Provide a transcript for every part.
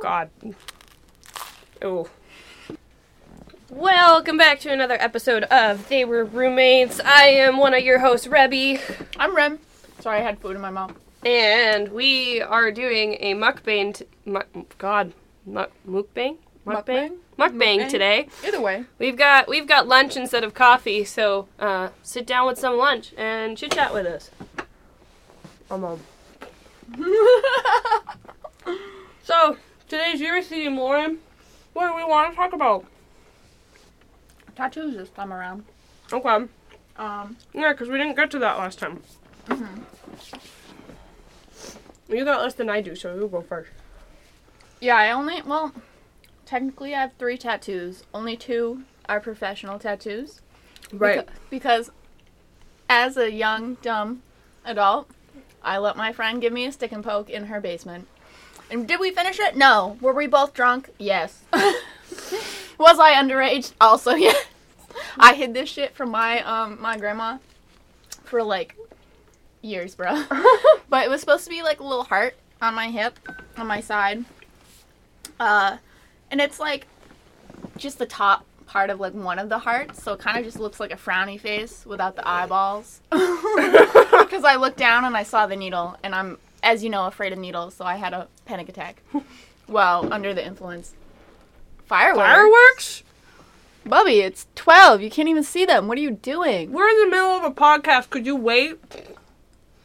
God. Oh. Welcome back to another episode of They Were Roommates. I am one of your hosts, Rebby, I'm Rem. Sorry, I had food in my mouth. and we are doing a mukbang. T- mu- God, muk- mukbang? Mukbang? Mukbang Mukbang? today. Either way. We've got we've got lunch instead of coffee, so uh, sit down with some lunch and chit chat with us. Um, um. so today's your theme, Lauren. What do we want to talk about? Tattoos this time around. Okay. Um, Yeah, because we didn't get to that last time. Mm-hmm. You got less than I do, so you go first. yeah, I only, well, technically I have three tattoos. Only two are professional tattoos. Beca- because as a young, dumb adult, I let my friend give me a stick and poke in her basement. And did we finish it? No. Were we both drunk? Yes. Was I underage? Also, yes. I hid this shit from my um my grandma for like years, bro. but it was supposed to be like a little heart on my hip, on my side. Uh, and it's like just the top part of like one of the hearts, so it kind of just looks like a frowny face without the eyeballs. Because I looked down and I saw the needle, and I'm, as you know, afraid of needles, so I had a panic attack. Well, under the influence. Fireworks. Fireworks? Bubby, it's 12. You can't even see them. What are you doing? We're in the middle of a podcast. Could you wait?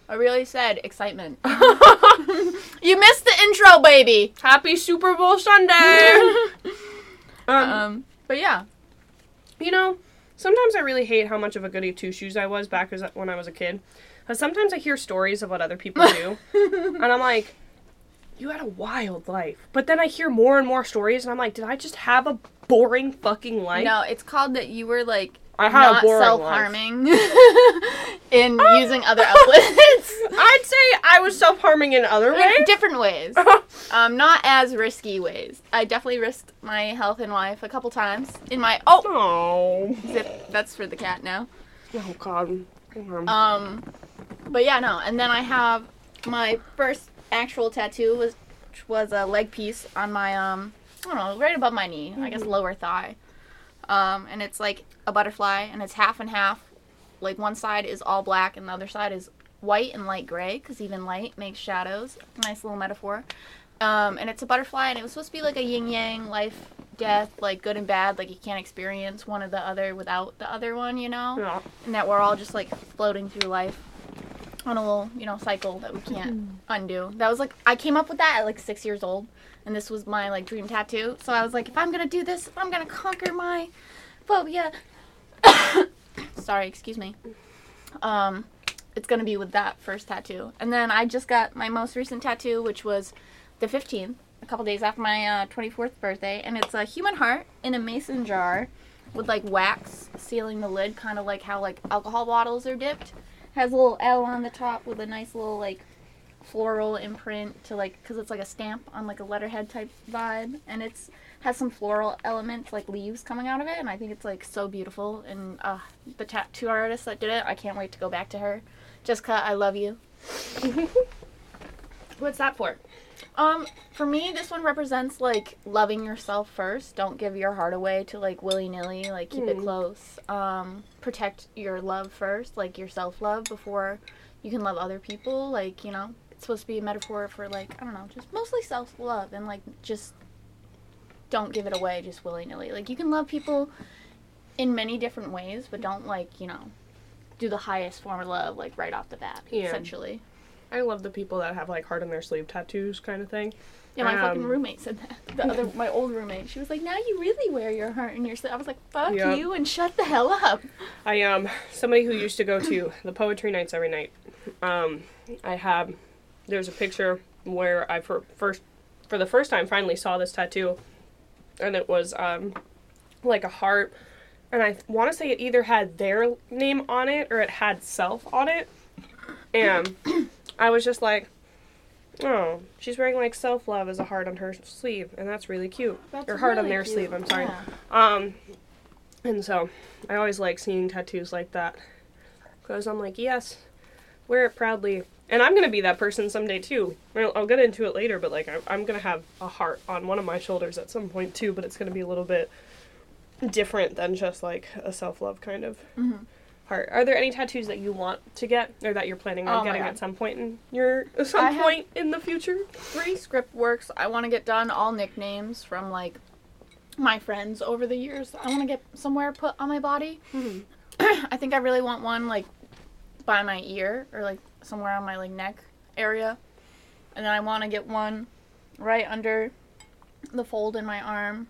I really said excitement. you missed the intro, baby. Happy Super Bowl Sunday! um, um, but yeah. you know, sometimes I really hate how much of a goody two shoes I was back as when I was a kid. Because sometimes I hear stories of what other people do, and I'm like, you had a wild life. But then I hear more and more stories, and I'm like, did I just have a boring fucking life? No, it's called that you were like I had not self harming in using other outlets. I'd say I was self harming in other ways. In different ways. Um, not as risky ways. I definitely risked my health and life a couple times in my oh Oh, zip. That's for the cat now. oh God. Um, Um, but yeah, no. And then I have my first actual tattoo was which was a leg piece on my um I don't know right above my knee. I guess lower thigh. Um, and it's like a butterfly, and it's half and half. Like one side is all black, and the other side is white and light gray, because even light makes shadows. Nice little metaphor. Um, and it's a butterfly, and it was supposed to be like a yin yang, life, death, like good and bad. Like you can't experience one or the other without the other one, you know yeah. and that we're all just like floating through life on a little, you know, cycle that we can't undo. That was like I came up with that at like six years old, and this was my like dream tattoo. So I was like, if I'm gonna do this, if I'm gonna conquer my phobia, sorry, excuse me. Um, it's gonna be with that first tattoo, and then I just got my most recent tattoo, which was the 15th, a couple days after my uh, 24th birthday, and it's a human heart in a mason jar with like wax sealing the lid, kind of like how like alcohol bottles are dipped. Has a little L on the top with a nice little like floral imprint to like because it's like a stamp on like a letterhead type vibe, and it's has some floral elements like leaves coming out of it, and I think it's like so beautiful. And uh, the tattoo artist that did it, I can't wait to go back to her. Jessica, I love you. What's that for? Um, for me, this one represents like loving yourself first. Don't give your heart away to like willy nilly. Like keep it Mm. close. Um, protect your love first, like your self love before you can love other people. Like you know, it's supposed to be a metaphor for like I don't know, just mostly self love and like just don't give it away just willy nilly. Like you can love people in many different ways, but don't like you know do the highest form of love like right off the bat. Yeah. Essentially. I love the people that have like heart on their sleeve tattoos kind of thing. Yeah, my fucking Um, roommate said that. The other, my old roommate, she was like, "Now you really wear your heart in your sleeve." I was like, "Fuck Yep. you and shut the hell up." I um somebody who used to go to the poetry nights every night. Um, I have there's a picture where I for first for the first time finally saw this tattoo, and it was um like a heart, and I want to say it either had their name on it or it had self on it, and I was just like. Oh, she's wearing like self love as a heart on her sleeve, and that's really cute. That's or heart on their cute. sleeve. I'm sorry. Yeah. Um, and so I always like seeing tattoos like that because I'm like, yes, wear it proudly and I'm gonna be that person someday too. I'll, I'll get into it later, but like I'm, I'm gonna have a heart on one of my shoulders at some point too. But it's gonna be a little bit different than just like a self love kind of Mm-hmm. Heart. Are there any tattoos that you want to get or that you're planning on Oh getting at some point in your some I point in the future? Three script works. I want to get done all nicknames from like my friends over the years. I want to get somewhere put on my body. Mhm. I think I really want one like by my ear or like somewhere on my like neck area. And then I want to get one right under the fold in my arm.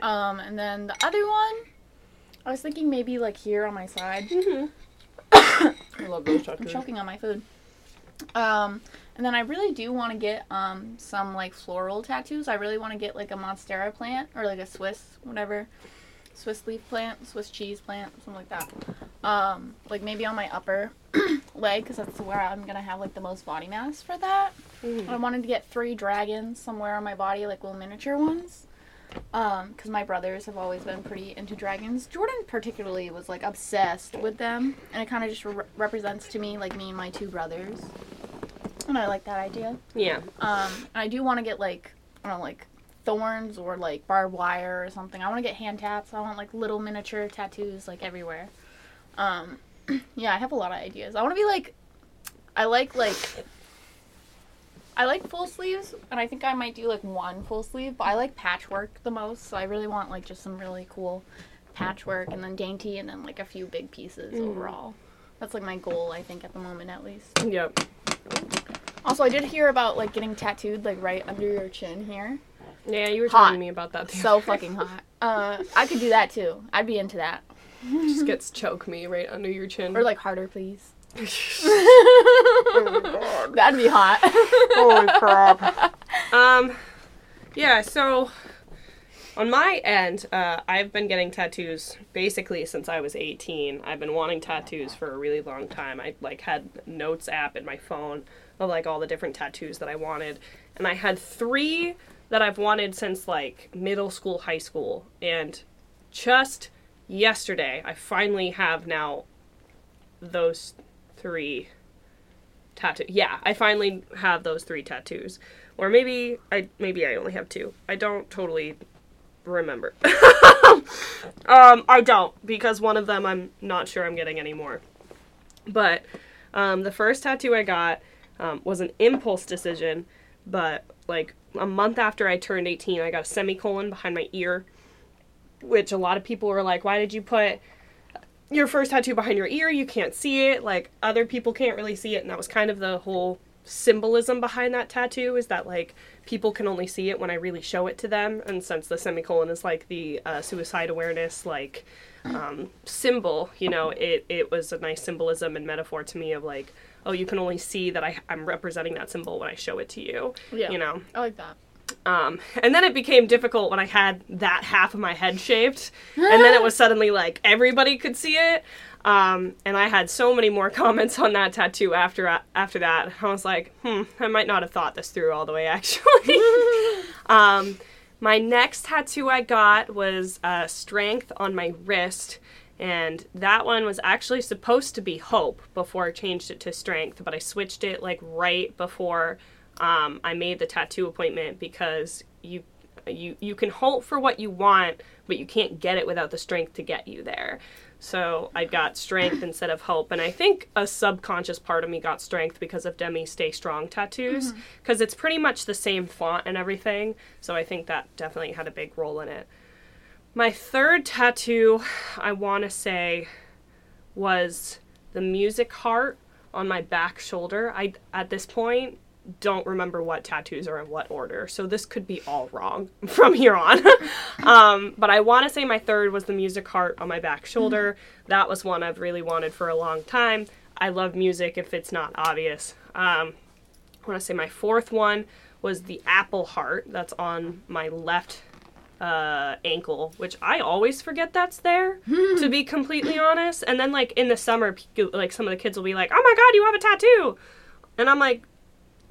Um and then the other one I was thinking maybe like here on my side. Mm-hmm. I love those I'm choking on my food. Um, and then I really do want to get um some like floral tattoos. I really want to get like a monstera plant or like a Swiss whatever, Swiss leaf plant, Swiss cheese plant, something like that. Um, like maybe on my upper leg because that's where I'm gonna have like the most body mass for that. Mhm. I wanted to get three dragons somewhere on my body, like little miniature ones. Um, because my brothers have always been pretty into dragons. Jordan particularly was like obsessed with them, and it kind of just re- represents to me like me and my two brothers. And I like that idea. Yeah. Um, I do want to get like I don't know, like thorns or like barbed wire or something. I want to get hand tats. I want like little miniature tattoos like everywhere. Um, yeah, I have a lot of ideas. I want to be like, I like like. I like full sleeves, and I think I might do like one full sleeve, but I like patchwork the most, so I really want like just some really cool patchwork and then dainty and then like a few big pieces Mhm. overall. That's like my goal, I think, at the moment at least. Yep. Also, I did hear about like getting tattooed like right under your chin here. Yeah, you were Hot. telling me about that. So fucking hot. Uh, I could do that too. I'd be into that. Just gets choke me right under your chin. Or like harder, please. Oh That'd be hot. Holy crap. Um, yeah, so on my end, uh, I've been getting tattoos basically since I was 18. I've been wanting tattoos for a really long time. I like had notes app in my phone of like all the different tattoos that I wanted, and I had three that I've wanted since like middle school, high school, and just yesterday I finally have now those three tattoo. Yeah, I finally have those three tattoos, or maybe I maybe I only have two. I don't totally remember. um, I don't because one of them I'm not sure I'm getting anymore. But um, the first tattoo I got um, was an impulse decision, but like a month after I turned 18, I got a semicolon behind my ear, which a lot of people were like, "Why did you put?" Your first tattoo behind your ear, you can't see it. Like other people can't really see it, and that was kind of the whole symbolism behind that tattoo is that like people can only see it when I really show it to them. And since the semicolon is like the uh, suicide awareness like um, symbol, you know, it it was a nice symbolism and metaphor to me of like, oh, you can only see that I I'm representing that symbol when I show it to you. Yeah. You know. I like that. Um, and then it became difficult when I had that half of my head shaved, and then it was suddenly like everybody could see it. Um, and I had so many more comments on that tattoo after after that. I was like, hmm, I might not have thought this through all the way actually. um, my next tattoo I got was uh, strength on my wrist. And that one was actually supposed to be hope before I changed it to strength, but I switched it like right before um, I made the tattoo appointment because you you you can hope for what you want, but you can't get it without the strength to get you there. So I got strength instead of hope, and I think a subconscious part of me got strength because of Demi Stay Strong tattoos, because it's pretty much the same font and everything. So I think that definitely had a big role in it. My third tattoo, I want to say, was the music heart on my back shoulder. I at this point don't remember what tattoos are in what order, so this could be all wrong from here on. um, but I want to say my third was the music heart on my back shoulder. That was one I've really wanted for a long time. I love music if it's not obvious. Um, I want to say my fourth one was the apple heart that's on my left uh, ankle, which I always forget that's there, to be completely honest. And then, like, in the summer, like, some of the kids will be like, oh my god, you have a tattoo! And I'm like,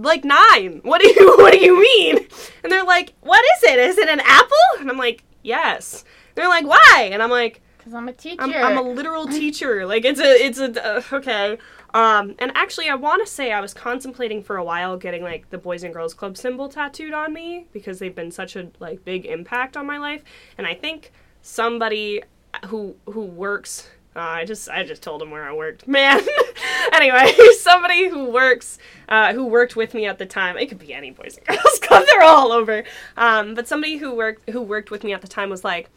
like nine. What do you what do you mean? And they're like, what is it? Is it an apple? And I'm like, yes. They're like, why? And I'm like, Because I'm a teacher. I'm, I'm a literal teacher. Like it's a it's a uh, okay. Um, and actually, I want to say I was contemplating for a while getting like the Boys and Girls Club symbol tattooed on me because they've been such a like big impact on my life. And I think somebody who who works uh, I just I just told him where I worked. Man. anyway, somebody who works uh, who worked with me at the time. It could be any boys and girls club. They're all over. Um, but somebody who worked who worked with me at the time was like,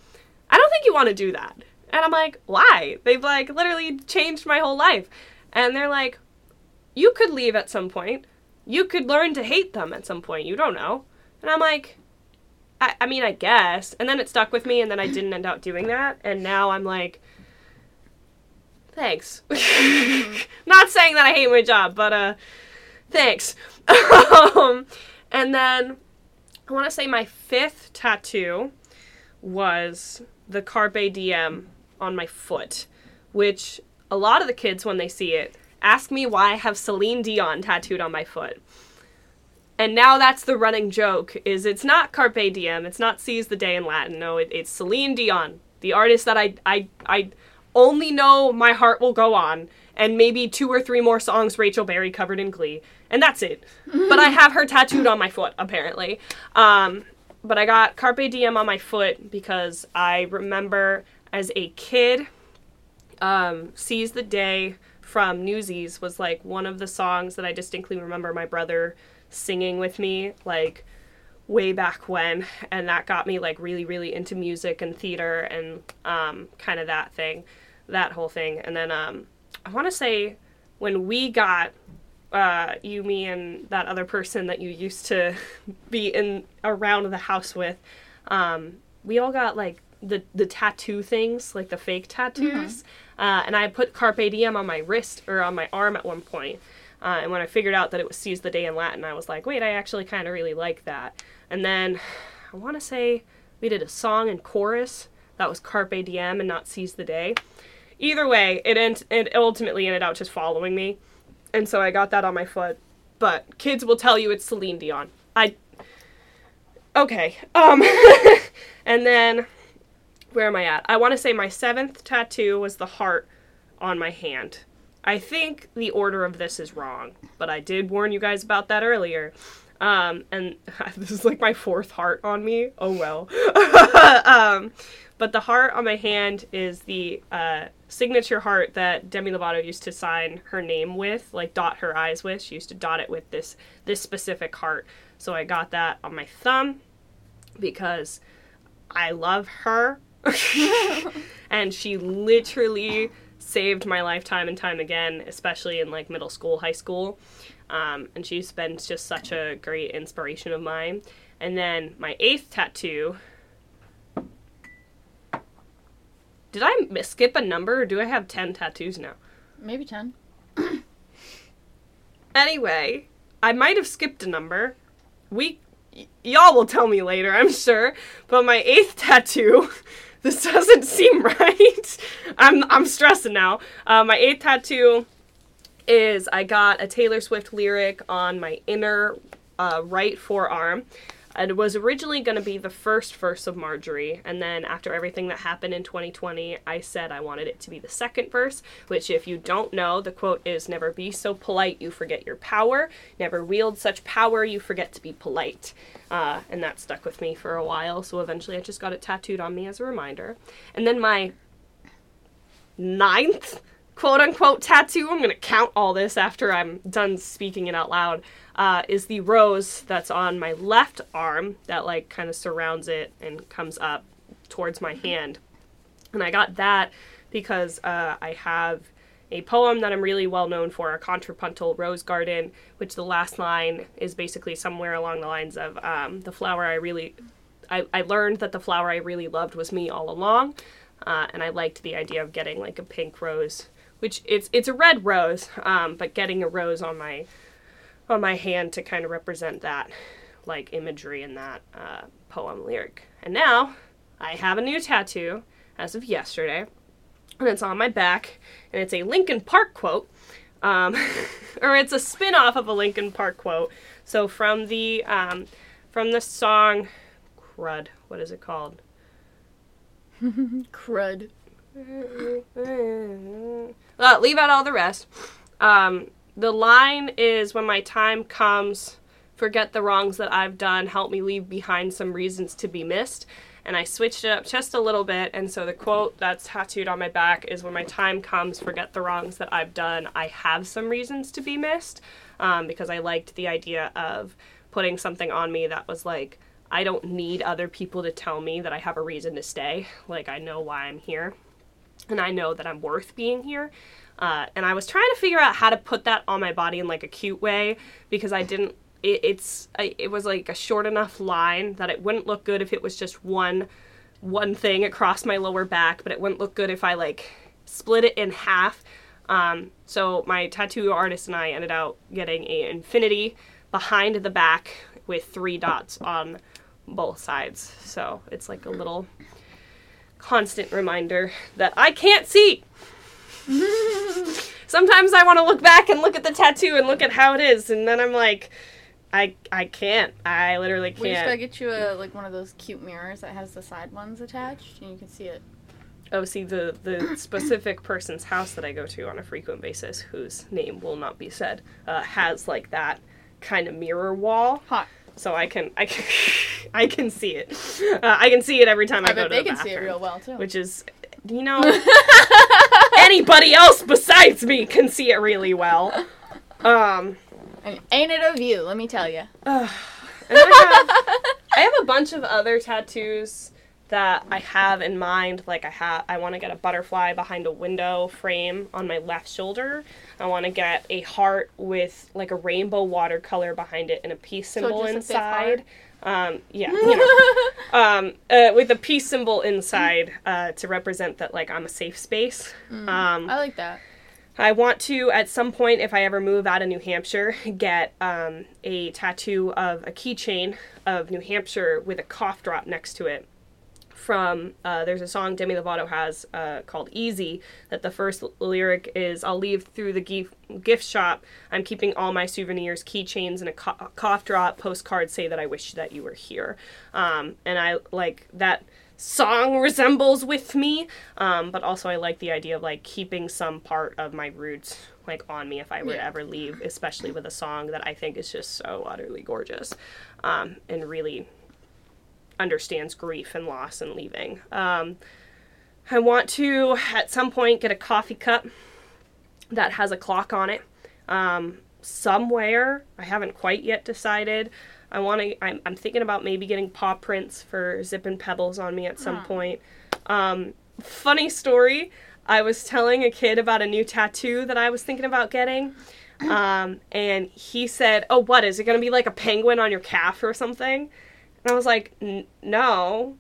I don't think you want to do that. And I'm like, why? They've like literally changed my whole life. And they're like, you could leave at some point. You could learn to hate them at some point. You don't know. And I'm like, I, I mean, I guess. And then it stuck with me, and then I didn't end up doing that. And now I'm like, thanks. Not saying that I hate my job, but uh, thanks. um, and then I want to say my fifth tattoo was the Carpe Diem on my foot, which a lot of the kids, when they see it, ask me why I have Celine Dion tattooed on my foot. And now that's the running joke: is it's not Carpe Diem, it's not seize the day in Latin. No, it, it's Celine Dion, the artist that I I I only know My Heart Will Go On, and maybe two or three more songs Rachel Berry covered in Glee, and that's it. but I have her tattooed on my foot, apparently. Um, but I got Carpe Diem on my foot because I remember as a kid, um, Seize the Day from Newsies was like one of the songs that I distinctly remember my brother singing with me, like way back when and that got me like really really into music and theater and um, kind of that thing that whole thing. And then um, I want to say when we got uh, you, me, and that other person that you used to be in around the house with, um, we all got like the the tattoo things, like the fake tattoos. Mm-hmm. Uh, and I put carpe diem on my wrist or on my arm at one point. Uh, and when I figured out that it was seize the day in Latin, I was like, wait, I actually kind of really like that. And then I want to say we did a song and chorus that was carpe diem and not seize the day. Either way, it ent- it ultimately ended up just following me, and so I got that on my foot. But kids will tell you it's Celine Dion. I okay. Um, and then where am I at? I want to say my seventh tattoo was the heart on my hand. I think the order of this is wrong, but I did warn you guys about that earlier. Um, and this is like my fourth heart on me. Oh well. um, but the heart on my hand is the uh, signature heart that Demi Lovato used to sign her name with, like dot her i's with. She used to dot it with this this specific heart. So I got that on my thumb because I love her. and she literally saved my lifetime and time again, especially in like middle school, high school. Um, and she's been just such a great inspiration of mine. And then my eighth tattoo Did I skip a number or do I have 10 tattoos now? Maybe 10. anyway, I might have skipped a number. We y- y'all will tell me later, I'm sure. But my eighth tattoo, this doesn't seem right. I'm I'm stressing now. Uh, my eighth tattoo is I got a Taylor Swift lyric on my inner uh, right forearm. It was originally going to be the first verse of Marjorie, and then after everything that happened in 2020, I said I wanted it to be the second verse, which, if you don't know, the quote is Never be so polite you forget your power, never wield such power you forget to be polite. Uh, and that stuck with me for a while, so eventually I just got it tattooed on me as a reminder. And then my ninth quote unquote tattoo, I'm going to count all this after I'm done speaking it out loud uh, is the rose that's on my left arm that like kind of surrounds it and comes up towards my hand. And I got that because uh, I have a poem that I'm really well known for, a contrapuntal rose garden, which the last line is basically somewhere along the lines of um, the flower I really, I, I learned that the flower I really loved was me all along. Uh, and I liked the idea of getting like a pink rose, which it's it's a red rose, um, but getting a rose on my on my hand to kind of represent that like imagery in that uh, poem lyric. And now I have a new tattoo as of yesterday, and it's on my back, and it's a Linkin Park quote, um, or it's a spin-off of a Linkin Park quote. So from the um, from the song "Crud," what is it called? Crud. Uh, leave out all the rest. Um, the line is when my time comes, forget the wrongs that I've done, help me leave behind some reasons to be missed. And I switched it up just a little bit, and so the quote that's tattooed on my back is when my time comes, forget the wrongs that I've done, I have some reasons to be missed. Um, because I liked the idea of putting something on me that was like, I don't need other people to tell me that I have a reason to stay. Like, I know why I'm here, and I know that I'm worth being here. Uh, and I was trying to figure out how to put that on my body in like a cute way because I didn't. It, it's it was like a short enough line that it wouldn't look good if it was just one one thing across my lower back, but it wouldn't look good if I like split it in half. Um, so my tattoo artist and I ended up getting a infinity behind the back with three dots on both sides. So it's like a little constant reminder that I can't see. Sometimes I want to look back and look at the tattoo and look at how it is, and then I'm like, I I can't. I literally can't. We just gotta get you a like one of those cute mirrors that has the side ones attached, and you can see it. Oh, see the the specific person's house that I go to on a frequent basis, whose name will not be said, uh, has like that kind of mirror wall. Hot. So I can I can I can see it. Uh, I can see it every time I, I go to they the can see it real well too. Which is, you know, anybody else besides me can see it really well. Um, And ain't it a view? Let me tell you. and I have, I have a bunch of other tattoos that I have in mind. Like I have, I want to get a butterfly behind a window frame on my left shoulder. I want to get a heart with like a rainbow watercolor behind it and a peace symbol fifth inside. Um, yeah, you know, um, uh, with a peace symbol inside uh, to represent that like I'm a safe space. Um, I like that. I want to, at some point, if I ever move out of New Hampshire, get um, a tattoo of a keychain of New Hampshire with a cough drop next to it. From uh, there's a song Demi Lovato has uh, called "Easy" that the first l- lyric is "I'll leave through the gift gift shop. I'm keeping all my souvenirs, keychains, and a co- cough drop. Postcards say that I wish that you were here." Um, and I like that song resembles with me um, but also i like the idea of like keeping some part of my roots like on me if i were to ever leave especially with a song that i think is just so utterly gorgeous um, and really understands grief and loss and leaving. Um, i want to at some point get a coffee cup that has a clock on it. Um, somewhere i haven't quite yet decided. I want to I'm, I'm thinking about maybe getting paw prints for zip and pebbles on me at some Huh. point. Um, funny story i was telling a kid about a new tattoo that i was thinking about getting um, and he said oh what is it going to be like a penguin on your calf or something and i was like "N- no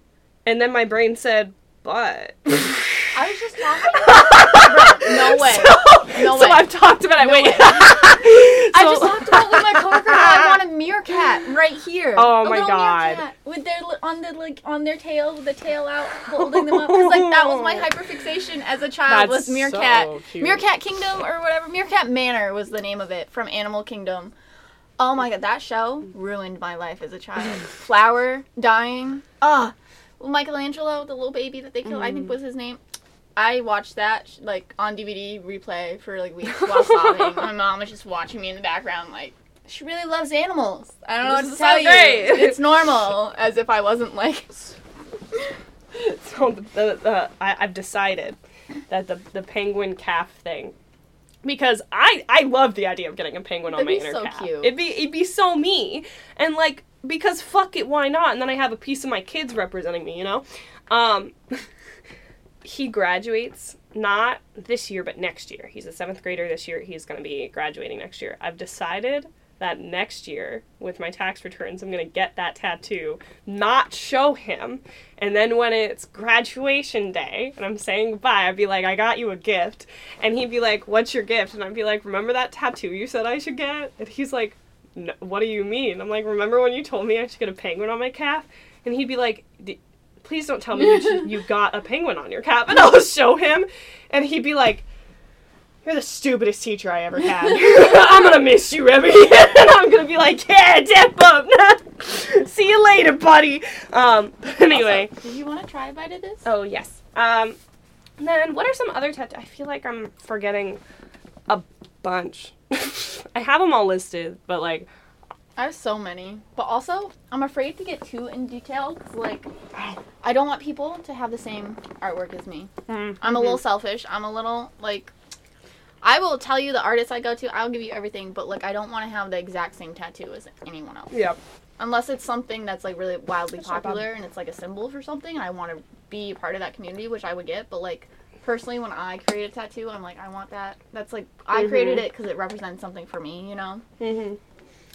and then my brain said but I was just talking. no way. No so way. I've talked about it. No Wait. way. I just talked about with my coworker. how I want a meerkat right here. Oh A my little God. Meerkat with their on the like on their tail with the tail out, holding them up. Because like that was my hyperfixation as a child That's was meerkat. so. Meerkat Kingdom or whatever. Meerkat Manor was the name of it from Animal Kingdom. Oh my god, that show ruined my life as a child. Flower dying. Ah, Michelangelo, the little baby that they killed, I Mm. think was his name. I watched that like on DVD replay for like weeks while sobbing. My mom was just watching me in the background, like she really loves animals. I don't know This what to tell you. great. It's normal, as if I wasn't like. so the, the, the I, I've decided that the the penguin calf thing because I I love the idea of getting a penguin on That'd my be inner so calf. cute. It'd be it'd be so me and like because fuck it why not and then I have a piece of my kids representing me you know. Um, he graduates not this year but next year. He's a seventh grader this year. He's gonna be graduating next year. I've decided that next year with my tax returns I'm gonna get that tattoo, not show him, and then when it's graduation day and I'm saying goodbye, I'd be like, I got you a gift. And he'd be like, What's your gift? And I'd be like, Remember that tattoo you said I should get? And he's like, no, What do you mean? I'm like, Remember when you told me I should get a penguin on my calf? And he'd be like, "D- Please don't tell me you, should- you got a penguin on your calf. And I'll show him. And he'd be like, You're the stupidest teacher I ever had. I'm gonna miss you, Remy. and I'm gonna be like, Yeah, dip up. See you later, buddy. Um, anyway. Also, did you want to try a bite of this? Oh yes. Um, then what are some other tattoos? I feel like I'm forgetting a bunch. I have them all listed, but like, I have so many, but also I'm afraid to get too in detail. 'cause, like, I don't want people to have the same artwork as me. mm, I'm a little selfish. I'm a little like, I will tell you the artist I go to. I'll give you everything, but like, I don't want to have the exact same tattoo as anyone else. Yep. Unless it's something that's like really wildly That's popular and it's like a symbol for something, and I want to be part of that community, which I would get. But like, personally, when I create a tattoo, I'm like, I want that. That's like, I created Mhm. it because it represents something for me, you know. hmm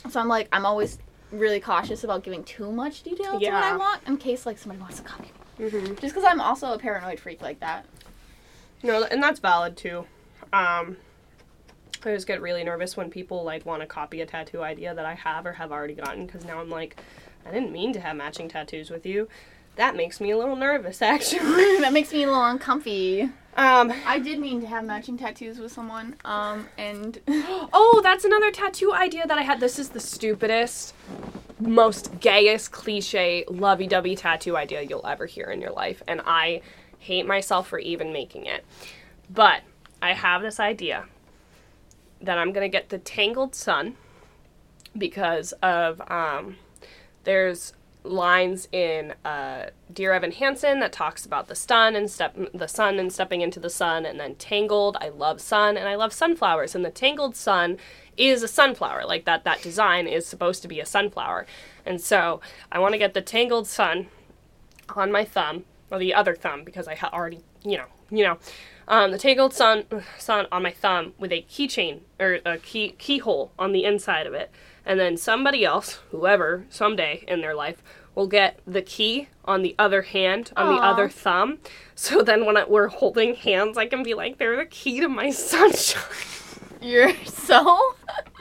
So I'm like, I'm always really cautious about giving too much detail to what I want in case like somebody wants to copy me. hmm Just because I'm also a paranoid freak like that. No, and that's valid too. Um, I just get really nervous when people like want to copy a tattoo idea that I have or have already gotten because now I'm like, I didn't mean to have matching tattoos with you. That makes me a little nervous, actually. that makes me a little uncomfy. um, I did mean to have matching tattoos with someone, um, and oh, that's another tattoo idea that I had. This is the stupidest, most gayest cliche lovey-dovey tattoo idea you'll ever hear in your life, and I hate myself for even making it. But I have this idea that I'm gonna get the Tangled Sun because of um, there's lines in uh, Dear Evan Hansen that talks about the sun and step the sun and stepping into the sun, and then Tangled. I love sun and I love sunflowers, and the Tangled Sun is a sunflower. Like that, that design is supposed to be a sunflower, and so I want to get the Tangled Sun on my thumb or the other thumb because I ha- already, you know, you know, um, the tangled sun sun on my thumb with a keychain or a key keyhole on the inside of it, and then somebody else, whoever, someday in their life, will get the key on the other hand on the other thumb. So then when I, we're holding hands, I can be like, "They're the key to my sunshine." You're so.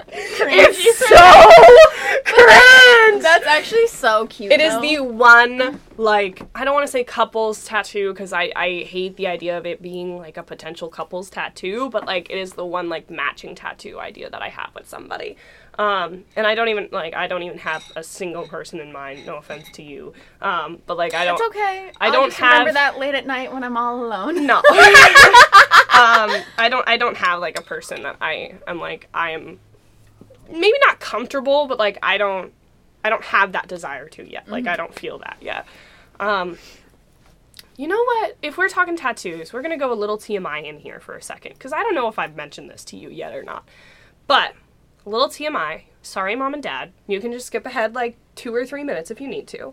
it's so cringe. That's actually so cute. It is though. the one like I don't want to say couples tattoo because I I hate the idea of it being like a potential couples tattoo, but like it is the one like matching tattoo idea that I have with somebody. Um, and I don't even like I don't even have a single person in mind. No offense to you, um, but like I don't. It's okay. I I'll don't just remember have- that late at night when I'm all alone. No. um, I don't. I don't have like a person that I am like I am. Maybe not comfortable, but like I don't. I don't have that desire to yet. Like I don't feel that yet. Um, you know what? If we're talking tattoos, we're gonna go a little TMI in here for a second because I don't know if I've mentioned this to you yet or not. But little TMI. Sorry, mom and dad. You can just skip ahead like two or three minutes if you need to.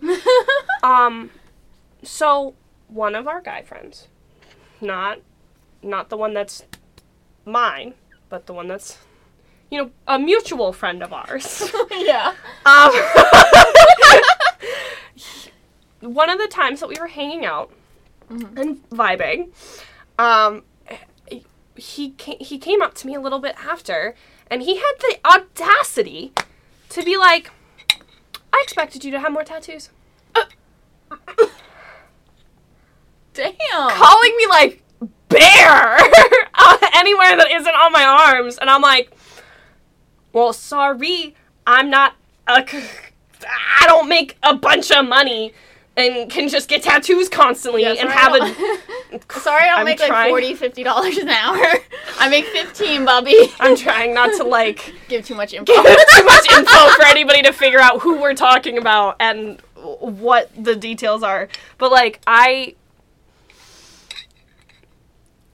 um, so one of our guy friends, not not the one that's mine, but the one that's you know a mutual friend of ours. yeah. um, one of the times that we were hanging out and vibing, um, he came, he came up to me a little bit after, and he had the audacity to be like, "I expected you to have more tattoos." Damn. calling me like bare anywhere that isn't on my arms and i'm like well sorry i'm not a c- i don't make a bunch of money and can just get tattoos constantly Yeah, and have a sorry, I don't I'm make like trying. 40 50 dollars an hour. I make 15, Bubby. i'm trying not to like Give too much info. give too much info for anybody to figure out who we're talking about and what the details are but like i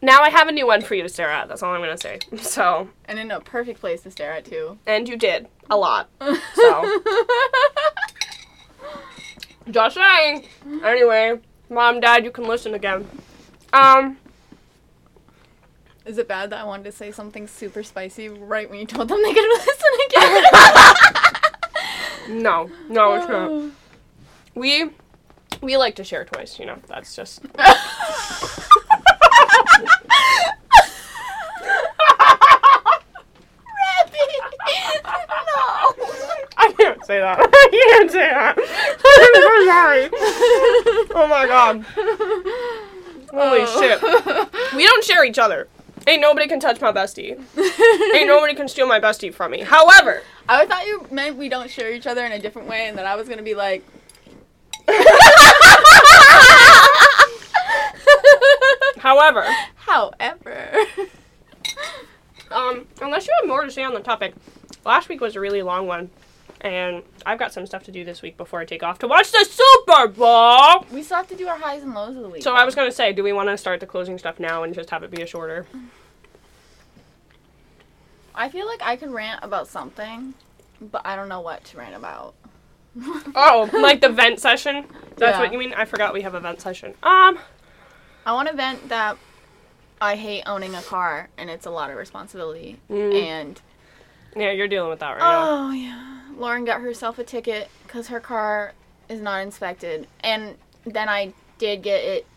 now i have a new one for you to stare at that's all i'm gonna say so and in a perfect place to stare at too. And you did a lot. So just saying. Anyway, mom, dad, you can listen again. Um, Is it bad that I wanted to say something super spicy right when you told them they could listen again? no, no, it's not. We we like to share toys. You know, that's just. no. I can't say that. I can't say that. So sorry. Oh my god. Holy shit. We don't share each other. Ain't nobody can touch my bestie. Ain't nobody can steal my bestie from me. However, I thought you meant we don't share each other in a different way, and that I was gonna be like. however, However. Um, unless you have more to say on the topic, last week was a really long one, and I've got some stuff to do this week before I take off to watch the Super Bowl. We still have to do our highs and lows of the week. So I was gonna say, do we want to start the closing stuff now and just have it be a shorter? I feel like I could rant about something, but I don't know what to rant about. Oh, like the vent session. That's Yeah. what you mean. I forgot we have a vent session. Um, I want to vent that I hate owning a car and it's a lot of responsibility. Mm. And yeah, you're dealing with that right now. oh yeah, Lauren got herself a ticket because her car is not inspected, and then I did get it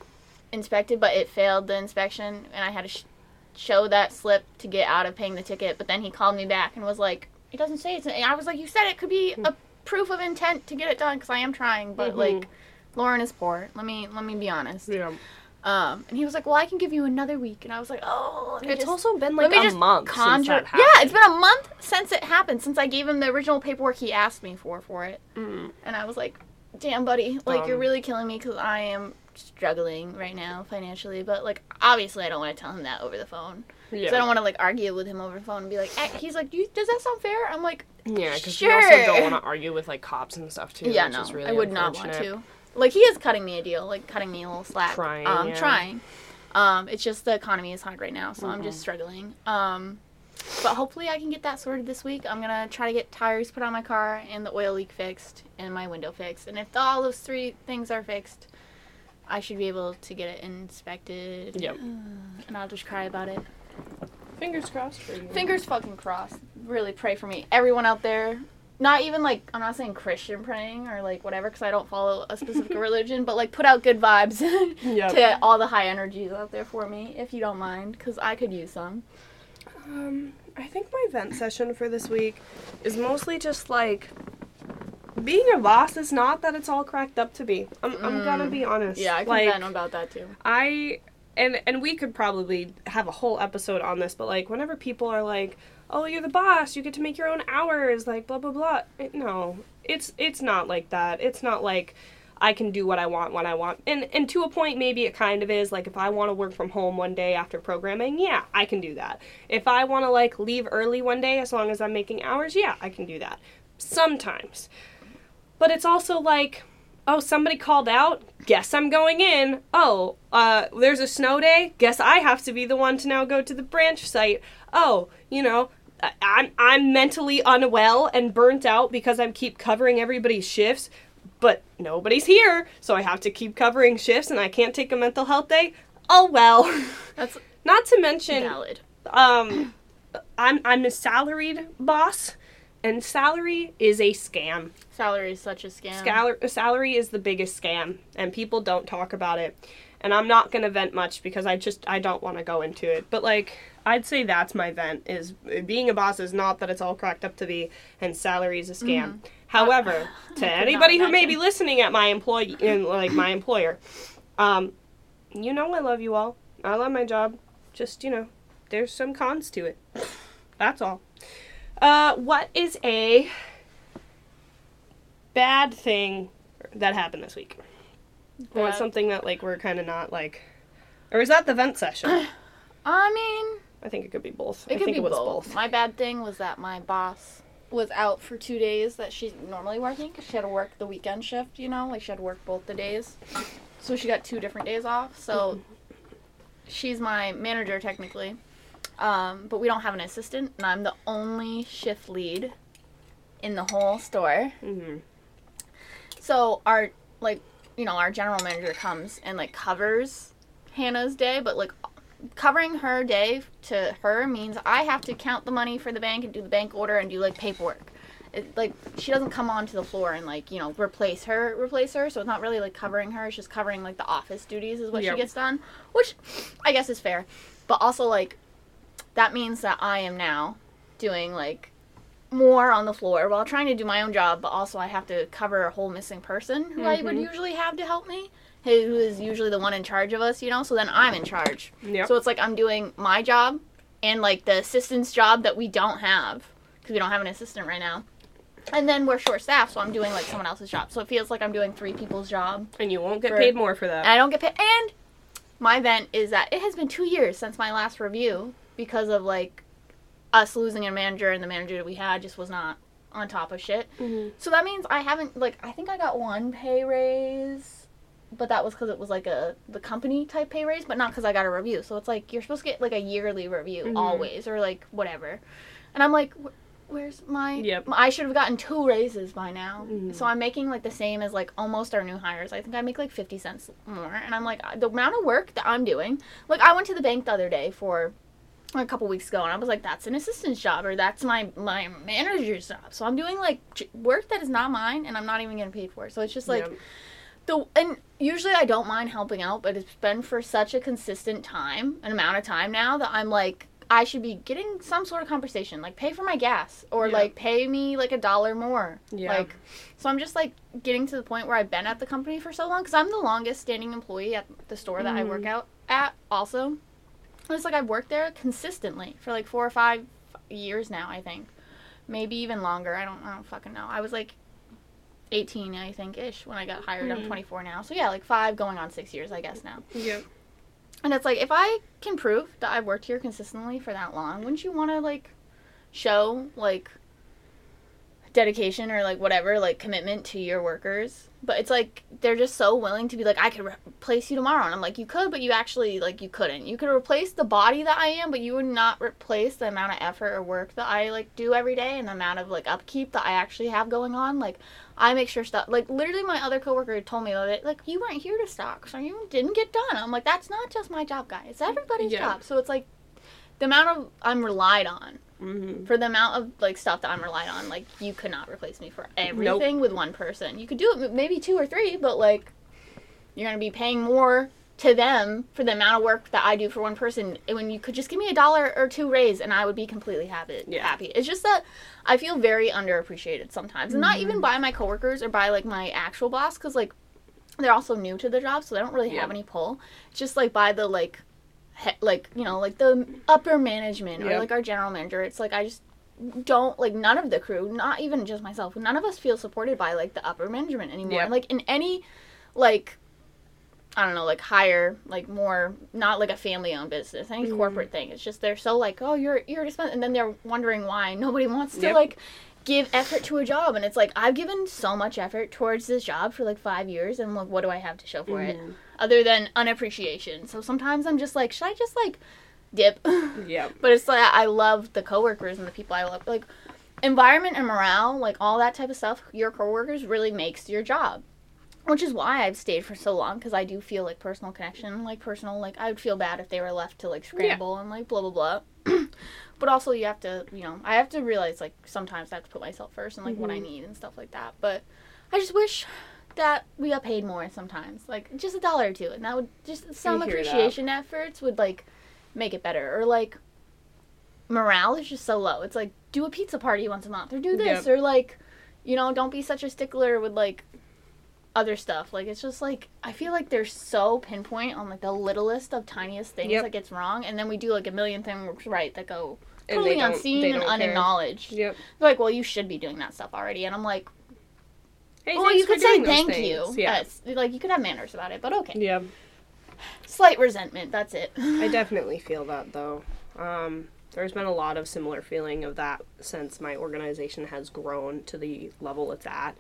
inspected, but it failed the inspection, and I had to sh- show that slip to get out of paying the ticket. But then he called me back and was like, "It doesn't say it's." And I was like, "You said it could be a proof of intent to get it done because I am trying, but Mhm. like." Lauren is poor. Let me let me be honest. Yeah. Um, and he was like, "Well, I can give you another week," and I was like, "Oh, It's just- also been like a month conjure." since that yeah, it's been a month since it happened. Since I gave him the original paperwork he asked me for for it, Mm. and I was like, "Damn, buddy, like you're Um, really killing me because I am struggling right now financially." But like, obviously, I don't want to tell him that over the phone. Yeah. So I don't want to like argue with him over the phone and be like, eh, "He's like, does that sound fair?" I'm like, Yeah, because Sure. you also don't want to argue with like cops and stuff too. "Yeah, which no, is really I would not want to." Like he is cutting me a deal, like cutting me a little slack. Trying, um, yeah. trying. Um, it's just the economy is hard right now, so I'm Mm-hmm. just struggling. Um, but hopefully I can get that sorted this week. I'm gonna try to get tires put on my car and the oil leak fixed and my window fixed. And if all those three things are fixed, I should be able to get it inspected. Yep. And I'll just cry about it. Fingers crossed for you. Fingers fucking crossed. Really pray for me. Everyone out there. Not even like I'm not saying Christian praying or like whatever because I don't follow a specific religion, but like put out good vibes Yep. to all the high energies out there for me, if you don't mind, because I could use some. Um, I think my vent session for this week is mostly just like being a boss is not that it's all cracked up to be. I'm, I'm gonna be honest. Mm. Yeah, I can like, vent about that too. I and and we could probably have a whole episode on this, but like whenever people are like, "Oh, you're the boss, you get to make your own hours," like blah blah blah. It, no, it's it's not like that. It's not like I can do what I want when I want. And and to a point maybe it kind of is like if I want to work from home one day after programming, yeah, I can do that. If I want to like leave early one day as long as I'm making hours, yeah, I can do that. Sometimes. But it's also like oh, somebody called out. Guess I'm going in. Oh, uh, there's a snow day. Guess I have to be the one to now go to the branch site. Oh, you know, I'm I'm mentally unwell and burnt out because I keep covering everybody's shifts, but nobody's here, so I have to keep covering shifts, and I can't take a mental health day. Oh well. That's Not to mention, valid. um, I'm I'm a salaried boss, and salary is a scam. Salary is such a scam. Scal- salary is the biggest scam, and people don't talk about it. And I'm not gonna vent much because I just I don't want to go into it. But like I'd say that's my vent is being a boss is not that it's all cracked up to be, and salary is a scam. However, to anybody who may be listening at my employee, like my employer, um, you know I love you all. I love my job. Just you know, there's some cons to it. That's all. Uh, what is a bad thing that happened this week? Or something that like we're kind of not like, or is that the vent session? I mean, I think it could be both. it I could think be it was both. both. My bad thing was that my boss was out for two days that she's normally working because she had to work the weekend shift, you know, like she had to work both the days. So she got two different days off. So she's my manager technically. Um, but we don't have an assistant, and I'm the only shift lead in the whole store. hmm So our like you know our general manager comes and like covers Hannah's day, but like covering her day to her means I have to count the money for the bank and do the bank order and do like paperwork. It, like she doesn't come onto the floor and like you know replace her replace her so it's not really like covering her it's just covering like the office duties is what Yep. she gets done which i guess is fair but also like that means that i am now doing like more on the floor while trying to do my own job, but also I have to cover a whole missing person who I would Mhm. usually have to help me, who is usually the one in charge of us, you know. So then I'm in charge. Yep. So it's like I'm doing my job and like the assistant's job that we don't have because we don't have an assistant right now. And then we're short staffed, so I'm doing like someone else's job. So it feels like I'm doing three people's job. and you won't get for- paid more for that. I don't get paid. And my vent is that it has been two years since my last review because of like us losing a manager and the manager that we had just was not on top of shit. Mm-hmm. So that means I haven't like I think I got one pay raise, but that was because it was like a the company type pay raise, but not because I got a review. So it's like you're supposed to get like a yearly review Mhm. always or like whatever, and I'm like. "Wh- Where's my? Yep. I should have gotten two raises by now. Mhm. So I'm making like the same as like almost our new hires. I think I make like fifty cents more, and I'm like the amount of work that I'm doing. Like I went to the bank the other day for a couple weeks ago and I was like that's an assistant's job or that's my my manager's job. So I'm doing like work that is not mine and I'm not even getting paid for. it. So it's just like Yep. The and usually I don't mind helping out, but it's been for such a consistent time, an amount of time now that I'm like I should be getting some sort of compensation, like pay for my gas or Yeah. like pay me like a dollar more. Yeah. Like so I'm just like getting to the point where I've been at the company for so long cuz I'm the longest standing employee at the store that I work Mhm. out at also. And It's like I've worked there consistently for like 4 or 5 years now, I think. Maybe even longer. I don't I don't fucking know. I was like 18, I think, ish when I got hired. I'm Mhm. 24 now. So yeah, like 5 going on 6 years, I guess now. Yep. And it's like if I can prove that I've worked here consistently for that long, wouldn't you want to like show like dedication or like whatever, like commitment to your workers? But it's like they're just so willing to be like I could replace you tomorrow. And I'm like you could, but you actually like you couldn't. You could replace the body that I am, but you would not replace the amount of effort or work that I like do every day and the amount of like upkeep that I actually have going on. Like I make sure stuff like literally my other coworker told me that like you weren't here to stock, so you didn't get done. I'm like that's not just my job, guys. It's everybody's Yeah. job. So it's like the amount of I'm relied on Mm-hmm. for the amount of like stuff that I'm relied on. Like you could not replace me for everything with one person. You could do it maybe two or three, but like you're gonna be paying more to them for the amount of work that I do for one person. And when you could just give me a dollar or two raise, and I would be completely happy. Yeah. Happy. It's just that I feel very underappreciated sometimes, and not Mm-hmm. even by my coworkers or by like my actual boss, because like they're also new to the job, so they don't really have any pull. It's just like by the like, like you know, like the upper management or like our general manager. It's like I just don't like none of the crew, not even just myself. None of us feel supported by like the upper management anymore. Yeah. Like in any like I don't know, like higher, like more not like a family owned business, any Mhm. corporate thing. It's just they're so like, oh, you're you're just and then they're wondering why nobody wants to Yep. like give effort to a job and it's like I've given so much effort towards this job for like 5 years and like, what do I have to show for it Mhm. other than unappreciation. So sometimes I'm just like, should I just like dip? yeah But it's like I love the coworkers and the people I love. Like environment and morale, like all that type of stuff. Your coworkers really makes your job, which is why I've stayed for so long because I do feel like personal connection, like personal. Like I would feel bad if they were left to like scramble and like blah blah blah. but also you have to, you know, I have to realize like sometimes I have to put myself first and like what I Mhm. need and stuff like that. But I just wish that we got paid more sometimes, like just a dollar or two, and that would just some appreciation efforts would like make it better or like morale is just so low it's like do a pizza party once a month or do this Yep. or like you know don't be such a stickler with like other stuff like it's just like i feel like they're so pinpoint on like the littlest of tiniest things Yep. that gets wrong and then we do like a million things right that go totally unseen and don't care. unacknowledged Yep. they're like well you should be doing that stuff already and i'm like Hey, well you could say thank things. you Yeah. Yes. like you could have manners about it but okay Yeah. slight resentment that's it I definitely feel that though. Um, there's been a lot of similar feeling of that since my organization has grown to the level it's at,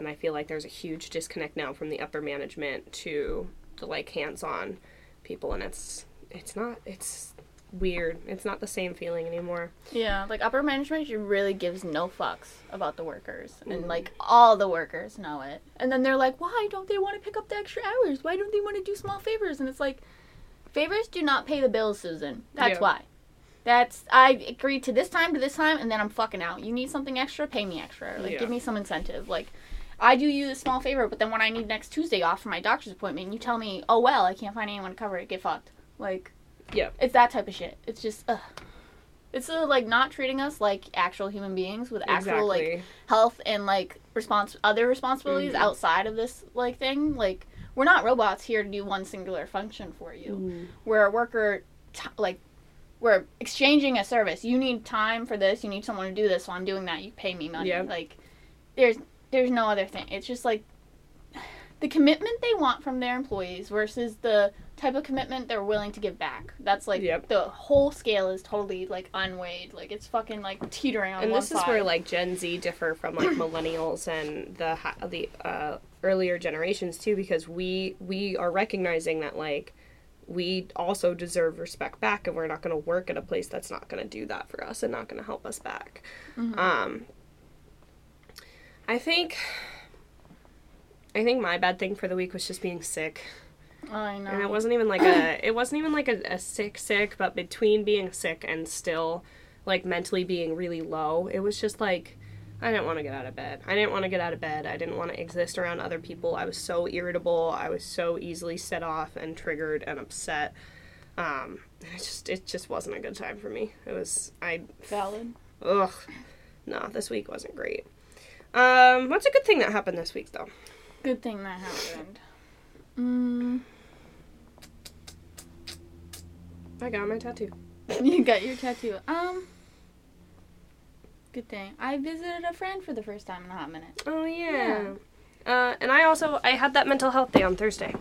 and I feel like there's a huge disconnect now from the upper management to the like hands-on people, and it's it's not it's weird. It's not the same feeling anymore. Yeah, like upper management really gives no fucks about the workers. And Mm. like all the workers know it. And then they're like, "Why don't they want to pick up the extra hours? Why don't they want to do small favors?" And it's like favors do not pay the bills, Susan. That's Yeah. why. That's I agreed to this time to this time and then I'm fucking out. You need something extra, pay me extra. Like Yeah. give me some incentive. Like I do you a small favor, but then when I need next Tuesday off for my doctor's appointment, you tell me, "Oh well, I can't find anyone to cover it. Get fucked." Like Yeah. it's that type of shit. It's just, ugh. It's uh, like not treating us like actual human beings with actual like health and like response other responsibilities Mhm. outside of this like thing. Like we're not robots here to do one singular function for you. Mm. We're a worker, t- like we're exchanging a service. You need time for this. You need someone to do this. So I'm doing that. You pay me money. Yeah. Like there's there's no other thing. It's just like the commitment they want from their employees versus the type of commitment they're willing to give back. That's like Yep. the whole scale is totally like unweighed. Like it's fucking like teetering on and this side. is where like Gen Z differ from like millennials and the the uh, earlier generations too, because we we are recognizing that like we also deserve respect back, and we're not going to work at a place that's not going to do that for us and not going to help us back. Um, I think. I think my bad thing for the week was just being sick. I know. And it wasn't even like a it wasn't even like a, a sick sick, but between being sick and still like mentally being really low, it was just like I didn't want to get out of bed. I didn't want to get out of bed. I didn't want to exist around other people. I was so irritable. I was so easily set off and triggered and upset. Um, it just it just wasn't a good time for me. It was I valid. ugh no, this week wasn't great. Um, what's a good thing that happened this week though? Good thing that happened. Mm, I got my tattoo. you got your tattoo. Um. Good thing. I visited a friend for the first time in a hot minute. Oh yeah. Uh, and I also I had that mental health day on Thursday,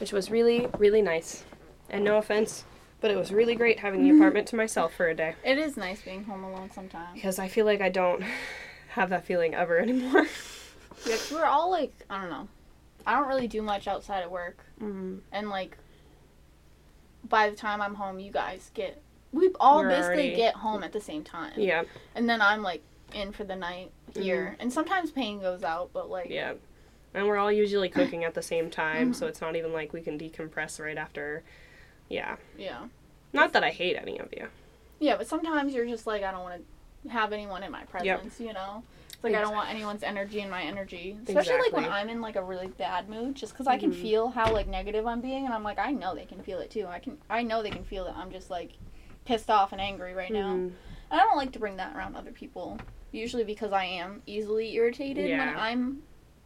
which was really really nice. And no offense, but it was really great having the apartment to myself for a day It is nice being home alone sometimes. because I feel like I don't have that feeling ever anymore. Yeah, 'cause we're all like, I don't know. I don't really do much outside of work. mm And like, by the time I'm home, you guys get. We all We're basically already- get home at the same time. Yeah, And then I'm like in for the night here. And sometimes pain goes out, but like. yeah. And we're all usually cooking at the same time, so it's not even like we can decompress right after. Yeah. Yeah. Not that I hate any of you. Yeah, but sometimes you're just like, I don't want to have anyone in my presence, you know? It's like I don't want anyone's energy in my energy. Especially like when I'm in like a really bad mood, just because I can Mhm. feel how like negative I'm being, and I'm like, I know they can feel it too. I can, I know they can feel that I'm just like pissed off and angry right now. Mhm. And I don't like to bring that around other people. Usually because I am easily irritated when I'm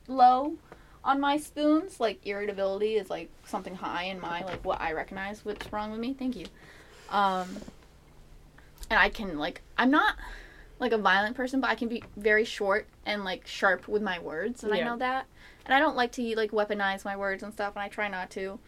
low on my spoons. Like irritability is like something high in my like what I recognize what's wrong with me. Thank you. Um and I can like I'm not like a violent person, but I can be very short and like sharp with my words, and I know that. And I don't like to like weaponize my words and stuff, and I try not to.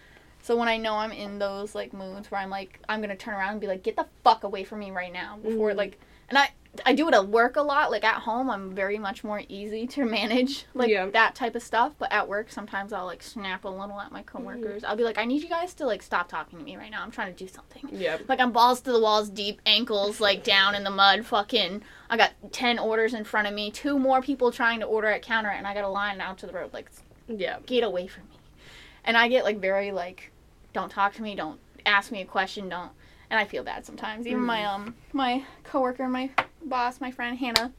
So when I know I'm in those like moods where I'm like I'm gonna turn around and be like, get the fuck away from me right now before Mhm. like, and I I do it at work a lot. Like at home, I'm very much more easy to manage like Yeah. that type of stuff. But at work, sometimes I'll like snap a little at my coworkers. I'll be like, I need you guys to like stop talking to me right now. I'm trying to do something. Yeah. Like I'm balls to the walls, deep ankles like down in the mud. Fucking, I got ten orders in front of me, two more people trying to order at counter, and I got a line out to the road. Like, Yeah. get away from me. And I get like very like, don't talk to me, don't ask me a question, don't. And I feel bad sometimes. Even my um my coworker, my boss, my friend Hannah,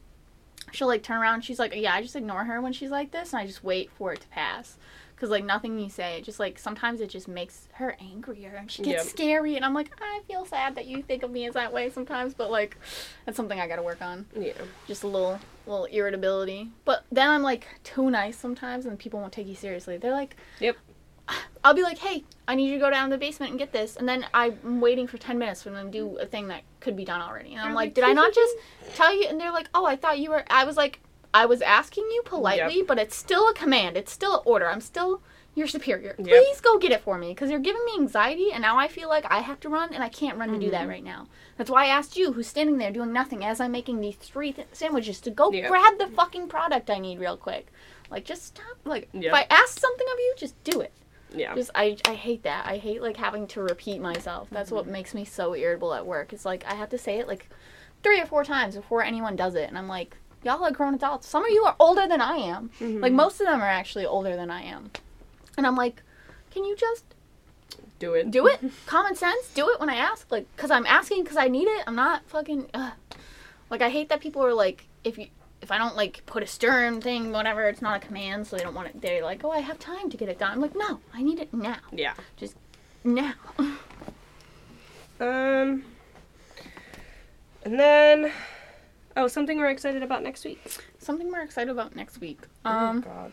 she'll like turn around. She's like, yeah, I just ignore her when she's like this, and I just wait for it to pass. Cause like nothing you say, it just like sometimes it just makes her angrier, and she gets Yep. scary. And I'm like, I feel sad that you think of me as that way sometimes, but like, that's something I gotta work on Yeah. just a little little irritability. But then I'm like too nice sometimes, and people won't take you seriously. They're like, Yep. I'll be like, hey, I need you to go down to the basement and get this, and then I'm waiting for ten minutes for them to do a thing that could be done already, and I'm like, did I not just tell you? And they're like, oh, I thought you were. I was like, I was asking you politely, but it's still a command. It's still an order. I'm still your superior. Yep. Please go get it for me because you're giving me anxiety, and now I feel like I have to run, and I can't run to do Mm-hmm. that right now. That's why I asked you, who's standing there doing nothing, as I'm making these three th- sandwiches, to go Yep. grab the fucking product I need real quick. Like, just stop. Like, Yep. if I ask something of you, just do it. Yeah. Just I I hate that. I hate like having to repeat myself. That's what makes me so irritable at work. It's like I have to say it like three or four times before anyone does it, and I'm like, y'all are grown adults. Some of you are older than I am. Mhm. Like most of them are actually older than I am, and I'm like, can you just do it. do it? Common sense. Do it when I ask. Like, cause I'm asking because I need it. I'm not fucking. Ugh. Like I hate that people are like, if you. If I don't like put a stern thing, whatever, it's not a command, so they don't want it. They're like, "Oh, I have time to get it done." I'm like, "No, I need it now, Yeah. Just now." Um. And then, oh, something we're excited about next week. Something we're excited about next week. oh Um, God.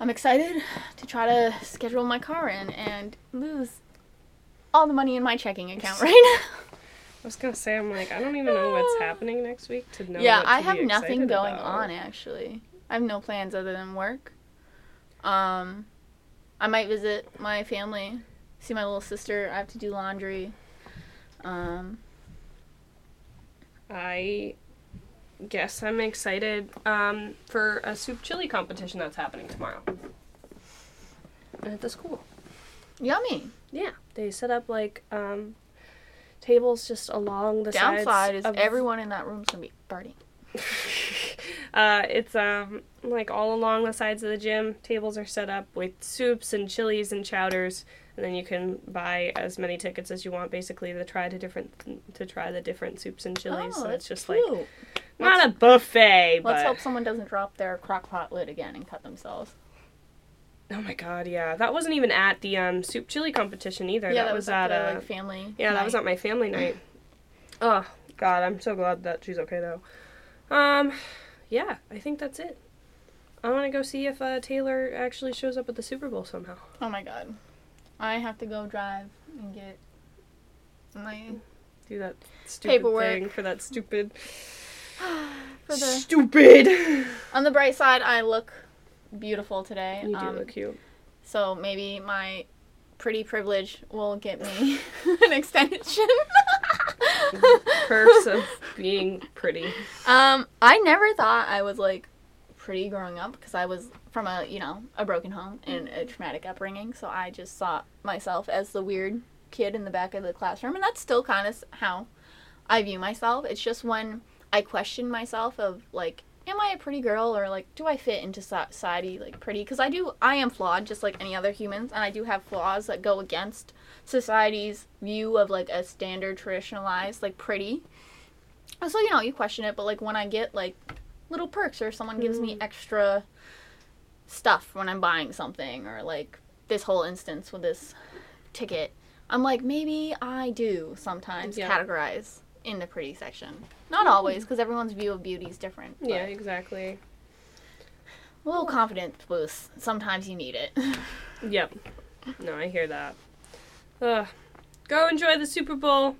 I'm excited to try to schedule my car in and lose all the money in my checking account right now. I was gonna say, I'm like, I don't even know what's happening next week to know. yeah, what I have nothing going about. on actually. I have no plans other than work. Um, I might visit my family, see my little sister. I have to do laundry. Um, I guess I'm excited um, for a soup chili competition that's happening tomorrow at the school. yummy. Yeah, they set up like um, tables just along the sides. Downside is of everyone in that room's gonna be farting. uh, it's um like all along the sides of the gym. Tables are set up with soups and chilies and chowders, and then you can buy as many tickets as you want, basically to try the different to try the different soups and chilies. oh, so it's just like cute. not a buffet, Let's hope someone doesn't drop their crock pot lid again and cut themselves. Oh my god, yeah, that wasn't even at the um soup chili competition either. yeah, that, was, at the, a like family. Yeah, that was night. at my family night. Oh God, I'm so glad that she's okay though. Um, yeah, I think that's it. I want to go see if uh, Taylor actually shows up at the Super Bowl somehow. Oh my god, I have to go drive and get my Do that stupid Paperwork. thing for that stupid, for the. stupid. On the bright side, I look beautiful today. You do um, look cute. So maybe my pretty privilege will get me an extension. Curse of being pretty. Um, I never thought I was like pretty growing up because I was from a you know a broken home and a traumatic upbringing. So I just saw myself as the weird kid in the back of the classroom, and that's still kind of how I view myself. It's just when I question myself of like, am I a pretty girl or like do I fit into society like pretty? Because I do, I am flawed just like any other humans, and I do have flaws that go against society's view of like a standard traditionalized like pretty. So you know you question it, but like when I get like little perks or someone gives me mm-hmm. extra stuff when I'm buying something or like this whole instance with this ticket, I'm like maybe I do sometimes Yeah. categorize in the pretty section. Not always because everyone's view of beauty is different. but Yeah, exactly. a little confidence boost. Sometimes you need it. Yep. No, I hear that. Ugh. Go enjoy the Super Bowl.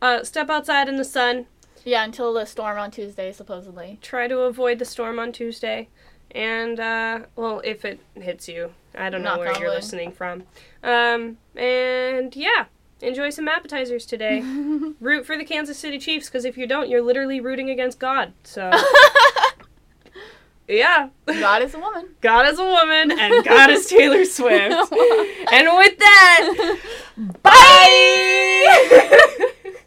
Uh, step outside in the sun. yeah, until the storm on Tuesday supposedly. try to avoid the storm on Tuesday. And, uh, well, if it hits you, I don't know Knock where on you're wood. listening from. Um, and yeah, enjoy some appetizers today. Root for the Kansas City Chiefs, because if you don't, you're literally rooting against God. So, yeah, God is a woman. God is a woman, and God is Taylor Swift. and with that, bye!